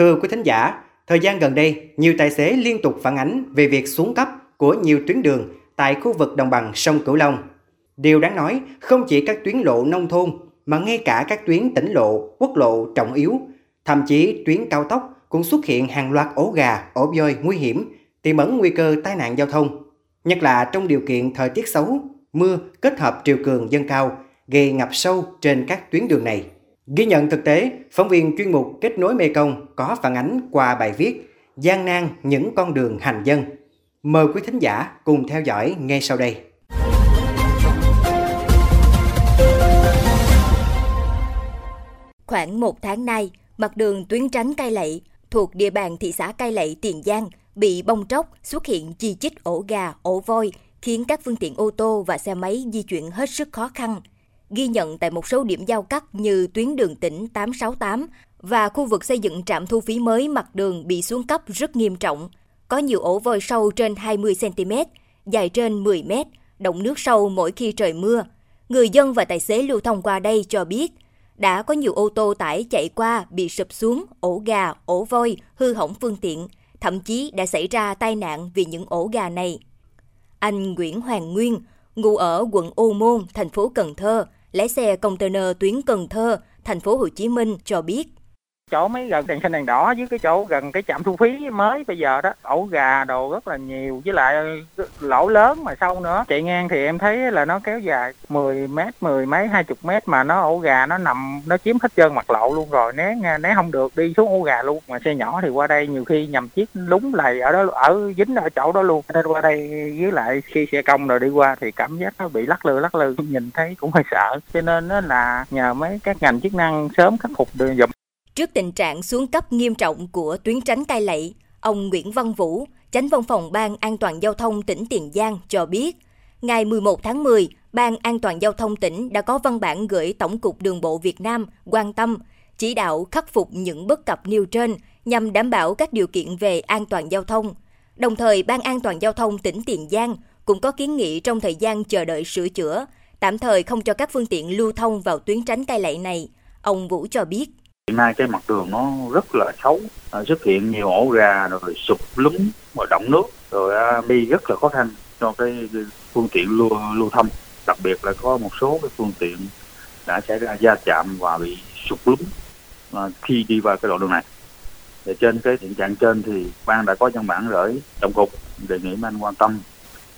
Thưa quý thính giả, thời gian gần đây, nhiều tài xế liên tục phản ánh về việc xuống cấp của nhiều tuyến đường tại khu vực đồng bằng sông Cửu Long. Điều đáng nói, không chỉ các tuyến lộ nông thôn mà ngay cả các tuyến tỉnh lộ, quốc lộ trọng yếu, thậm chí tuyến cao tốc cũng xuất hiện hàng loạt ổ gà, ổ voi nguy hiểm, tiềm ẩn nguy cơ tai nạn giao thông. Nhất là trong điều kiện thời tiết xấu, mưa kết hợp triều cường dâng cao, gây ngập sâu trên các tuyến đường này. Ghi nhận thực tế, phóng viên chuyên mục Kết nối Mê Công có phản ánh qua bài viết Gian nan những con đường hành dân. Mời quý thính giả cùng theo dõi ngay sau đây. Khoảng một tháng nay, mặt đường tuyến tránh Cai Lậy thuộc địa bàn thị xã Cai Lậy, Tiền Giang bị bong tróc xuất hiện chi chích ổ gà, ổ voi, khiến các phương tiện ô tô và xe máy di chuyển hết sức khó khăn. Ghi nhận tại một số điểm giao cắt như tuyến đường tỉnh 868 và khu vực xây dựng trạm thu phí mới mặt đường bị xuống cấp rất nghiêm trọng. Có nhiều ổ vòi sâu trên 20cm, dài trên 10m, động nước sâu mỗi khi trời mưa. Người dân và tài xế lưu thông qua đây cho biết, đã có nhiều ô tô tải chạy qua bị sụp xuống, ổ gà, ổ voi, hư hỏng phương tiện, thậm chí đã xảy ra tai nạn vì những ổ gà này. Anh Nguyễn Hoàng Nguyên, ngụ ở quận Ô Môn, thành phố Cần Thơ, lái xe container tuyến Cần Thơ, thành phố Hồ Chí Minh cho biết chỗ mấy gần đèn xanh đèn đỏ với cái chỗ gần cái trạm thu phí mới bây giờ đó. Ổ gà đồ rất là nhiều, với lại lỗ lớn mà sâu nữa. Chạy ngang thì em thấy là nó kéo dài 10 mét, mười mấy, hai chục mét mà nó, ổ gà nó nằm, nó chiếm hết trơn mặt lộ luôn rồi. Né né không được, đi xuống ổ gà luôn. Mà xe nhỏ thì qua đây nhiều khi nhầm chiếc lúng lầy ở đó, ở dính ở chỗ đó luôn. Nên qua đây với lại khi xe công rồi đi qua thì cảm giác nó bị lắc lư lắc lư. Nhìn thấy cũng hơi sợ. Cho nên đó là nhờ mấy các ngành chức năng sớm khắc phục được dùm Trước tình trạng xuống cấp nghiêm trọng của tuyến tránh cai lậy, ông Nguyễn Văn Vũ, Chánh văn phòng Ban An toàn Giao thông tỉnh Tiền Giang cho biết, ngày 11 tháng 10, Ban An toàn Giao thông tỉnh đã có văn bản gửi Tổng cục Đường bộ Việt Nam quan tâm, chỉ đạo khắc phục những bất cập nêu trên nhằm đảm bảo các điều kiện về an toàn giao thông. Đồng thời, Ban An toàn Giao thông tỉnh Tiền Giang cũng có kiến nghị trong thời gian chờ đợi sửa chữa, tạm thời không cho các phương tiện lưu thông vào tuyến tránh cai lậy này. Ông Vũ cho biết. Hiện nay cái mặt đường nó rất là xấu, à, xuất hiện nhiều ổ gà rồi sụp lún rồi động nước, rồi à, đi rất là khó khăn cho cái phương tiện lưu, lưu thông. Đặc biệt là có một số cái phương tiện đã xảy ra va chạm và bị sụp lún à, khi đi vào cái đoạn đường này. Thì trên cái hiện trạng trên thì ban đã có văn bản gửi tổng cục đề nghị anh quan tâm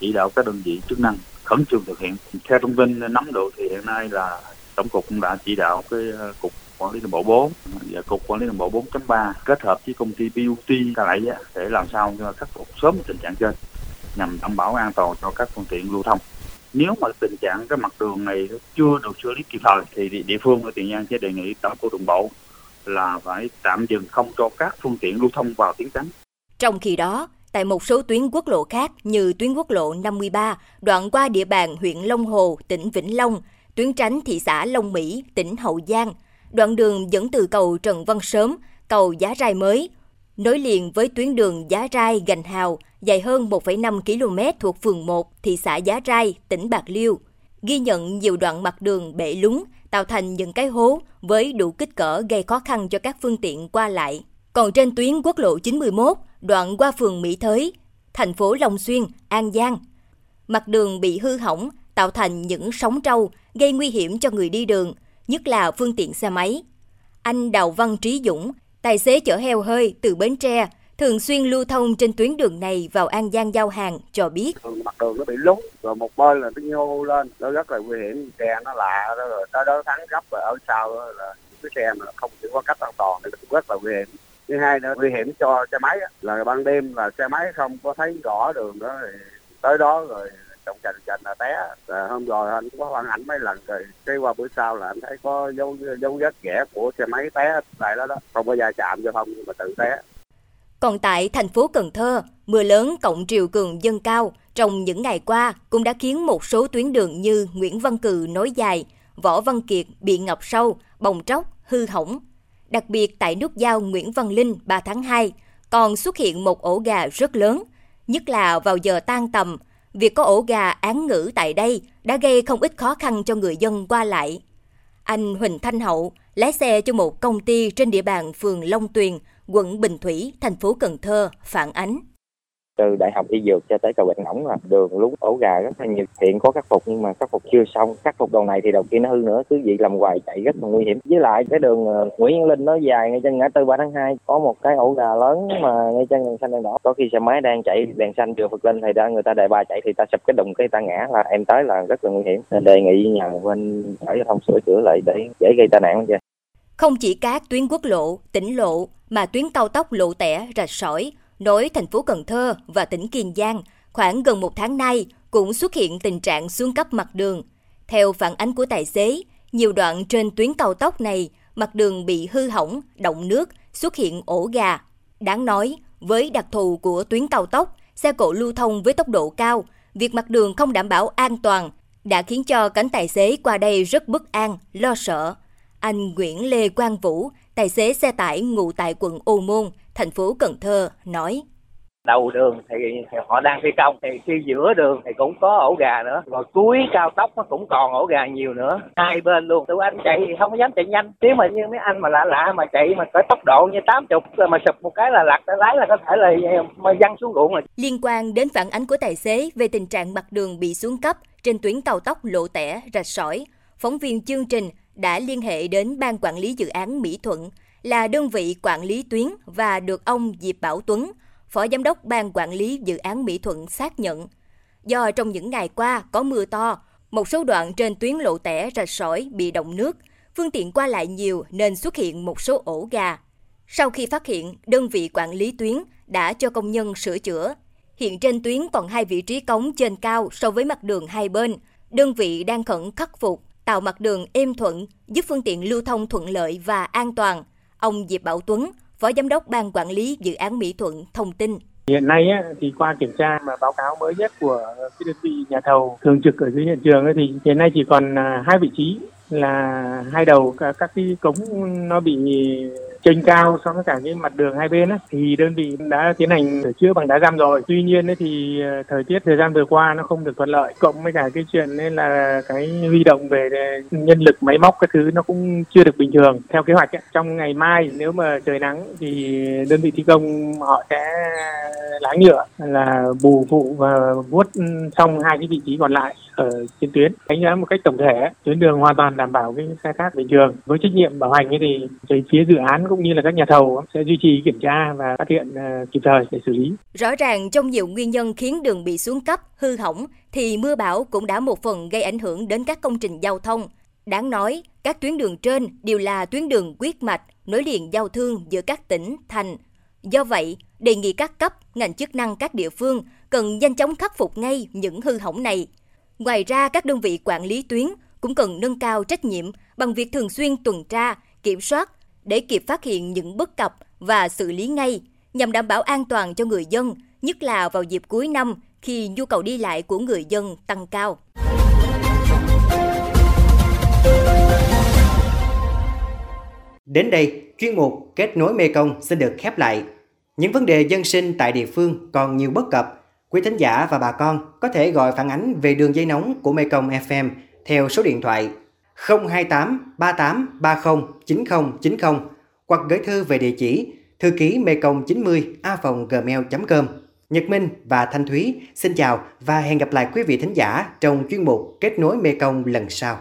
chỉ đạo các đơn vị chức năng khẩn trương thực hiện. Theo thông tin nắm được thì hiện nay là tổng cục cũng đã chỉ đạo cái à, cục quản lý đường bộ 4 và cục quản lý đường bộ 4.3 kết hợp với công ty BUT cả lại để làm sao khắc phục sớm tình trạng trên nhằm đảm bảo an toàn cho các phương tiện lưu thông. Nếu mà tình trạng cái mặt đường này chưa được xử lý kịp thời thì địa phương ở tiền giang sẽ đề nghị tổng cục đường bộ là phải tạm dừng không cho các phương tiện lưu thông vào tuyến tránh. Trong khi đó tại một số tuyến quốc lộ khác như tuyến quốc lộ 53 đoạn qua địa bàn huyện Long Hồ, tỉnh Vĩnh Long, tuyến tránh thị xã Long Mỹ, tỉnh Hậu Giang, đoạn đường dẫn từ cầu Trần Văn Sớm, cầu Giá Rai mới, nối liền với tuyến đường Giá Rai Gành Hào dài hơn 1,5 km thuộc phường 1, thị xã Giá Rai, tỉnh Bạc Liêu. Ghi nhận nhiều đoạn mặt đường bể lúng, tạo thành những cái hố với đủ kích cỡ gây khó khăn cho các phương tiện qua lại. Còn trên tuyến quốc lộ 91, đoạn qua phường Mỹ Thới, thành phố Long Xuyên, An Giang, mặt đường bị hư hỏng, tạo thành những sóng trâu gây nguy hiểm cho người đi đường, nhất là phương tiện xe máy. Anh Đào Văn Trí Dũng, tài xế chở heo hơi từ Bến Tre, thường xuyên lưu thông trên tuyến đường này vào An Giang giao hàng cho biết. Mặt đường nó bị lún, rồi một bên là nó nhô lên, nó rất là nguy hiểm, xe nó lạ, đó, rồi tới đó thắng gấp rồi ở sau đó là cái xe mà không chịu có cách an toàn thì cũng rất là nguy hiểm. Thứ hai nữa nguy hiểm cho xe máy là ban đêm là xe máy không có thấy rõ đường đó thì tới đó rồi trong chành chành là té. À, hôm rồi anh cũng có phản ảnh mấy lần rồi cái qua bữa sau là anh thấy có dấu dấu vết ghẻ của xe máy té tại đó đó. Không có va chạm giao thông nhưng mà tự té. Còn tại thành phố Cần Thơ, mưa lớn cộng triều cường dâng cao. Trong những ngày qua cũng đã khiến một số tuyến đường như Nguyễn Văn Cừ nối dài, Võ Văn Kiệt bị ngập sâu, bồng tróc, hư hỏng. Đặc biệt tại nút giao Nguyễn Văn Linh 3 tháng 2 còn xuất hiện một ổ gà rất lớn, nhất là vào giờ tan tầm việc có ổ gà án ngữ tại đây đã gây không ít khó khăn cho người dân qua lại. Anh Huỳnh Thanh Hậu lái xe cho một công ty trên địa bàn phường Long Tuyền quận Bình Thủy, thành phố Cần Thơ phản ánh từ đại học y dược cho tới cầu bệnh Ngỗng là đường lún ổ gà rất là nhiều. Hiện có khắc phục nhưng mà khắc phục chưa xong. Khắc phục đầu này thì đầu kia nó hư nữa cứ vậy làm hoài chạy rất là nguy hiểm. Với lại cái đường ờ, Nguyễn Văn Linh nó dài ngay chân ngã tư ba tháng 2 có một cái ổ gà lớn mà ngay chân đèn xanh đèn đỏ. Có khi xe máy đang chạy đèn xanh vừa vượt lên thì đang người ta đại ba chạy thì ta sập cái đùng cái ta ngã là em tới là rất là nguy hiểm. Nên đề nghị nhà bên sở giao thông sửa chữa lại để dễ gây tai nạn không chỉ các tuyến quốc lộ, tỉnh lộ mà tuyến cao tốc lộ tẻ, rạch sỏi nối thành phố Cần Thơ và tỉnh Kiên Giang khoảng gần một tháng nay cũng xuất hiện tình trạng xuống cấp mặt đường. Theo phản ánh của tài xế, nhiều đoạn trên tuyến cao tốc này mặt đường bị hư hỏng, động nước, xuất hiện ổ gà. Đáng nói, với đặc thù của tuyến cao tốc, xe cộ lưu thông với tốc độ cao, việc mặt đường không đảm bảo an toàn đã khiến cho cánh tài xế qua đây rất bất an, lo sợ. Anh Nguyễn Lê Quang Vũ, tài xế xe tải ngụ tại quận Ô Môn, thành phố Cần Thơ nói. Đầu đường thì, thì họ đang thi công thì khi giữa đường thì cũng có ổ gà nữa. Rồi cuối cao tốc nó cũng còn ổ gà nhiều nữa. Hai bên luôn. Tụi anh chạy thì không có dám chạy nhanh. Nếu mà như mấy anh mà lạ lạ mà chạy mà có tốc độ như tám chục mà sụp một cái là lật cái lái là có thể là mà văng xuống ruộng rồi. Liên quan đến phản ánh của tài xế về tình trạng mặt đường bị xuống cấp trên tuyến cao tốc lộ tẻ rạch sỏi phóng viên chương trình đã liên hệ đến ban quản lý dự án Mỹ Thuận là đơn vị quản lý tuyến và được ông Diệp Bảo Tuấn, Phó Giám đốc Ban Quản lý Dự án Mỹ Thuận xác nhận. Do trong những ngày qua có mưa to, một số đoạn trên tuyến lộ tẻ rạch sỏi bị động nước, phương tiện qua lại nhiều nên xuất hiện một số ổ gà. Sau khi phát hiện, đơn vị quản lý tuyến đã cho công nhân sửa chữa. Hiện trên tuyến còn hai vị trí cống trên cao so với mặt đường hai bên. Đơn vị đang khẩn khắc phục, tạo mặt đường êm thuận, giúp phương tiện lưu thông thuận lợi và an toàn. Ông Diệp Bảo Tuấn, Phó Giám đốc Ban Quản lý Dự án Mỹ Thuận thông tin. Hiện nay á, thì qua kiểm tra và báo cáo mới nhất của cái đơn vị nhà thầu thường trực ở dưới hiện trường ấy, thì hiện nay chỉ còn à, hai vị trí là hai đầu các, các cái cống nó bị trên cao so với cả cái mặt đường hai bên á, thì đơn vị đã tiến hành sửa chữa bằng đá răm rồi. Tuy nhiên ấy, thì ờ, thời tiết thời gian vừa qua nó không được thuận lợi, cộng với cả cái chuyện nên là cái huy động về ờ, nhân lực máy móc các thứ nó cũng chưa được bình thường theo kế hoạch ấy. Trong ngày mai nếu mà trời nắng thì đơn vị thi công họ sẽ lái nhựa là bù phụ và vuốt ừ, xong hai cái vị trí còn lại ở trên tuyến đánh giá một cách tổng thể tuyến đường hoàn toàn đảm bảo cái khai thác bình thường với trách nhiệm bảo hành thì phía dự án cũng như là các nhà thầu sẽ duy trì kiểm tra và phát hiện ờ, kịp thời để xử lý. Rõ ràng trong nhiều nguyên nhân khiến đường bị xuống cấp, hư hỏng thì mưa bão cũng đã một phần gây ảnh hưởng đến các công trình giao thông. Đáng nói, các tuyến đường trên đều là tuyến đường quyết mạch nối liền giao thương giữa các tỉnh, thành. Do vậy, đề nghị các cấp, ngành chức năng các địa phương cần nhanh chóng khắc phục ngay những hư hỏng này. Ngoài ra, các đơn vị quản lý tuyến cũng cần nâng cao trách nhiệm bằng việc thường xuyên tuần tra, kiểm soát để kịp phát hiện những bất cập và xử lý ngay nhằm đảm bảo an toàn cho người dân, nhất là vào dịp cuối năm khi nhu cầu đi lại của người dân tăng cao. Đến đây, chuyên mục Kết nối Mekong xin được khép lại. Những vấn đề dân sinh tại địa phương còn nhiều bất cập. Quý thính giả và bà con có thể gọi phản ánh về đường dây nóng của Mekong Công FM theo số điện thoại 028 38 30 90 90 hoặc gửi thư về địa chỉ thư ký mekong 90 a gmail.com. Nhật Minh và Thanh Thúy xin chào và hẹn gặp lại quý vị thính giả trong chuyên mục Kết nối Mekong lần sau.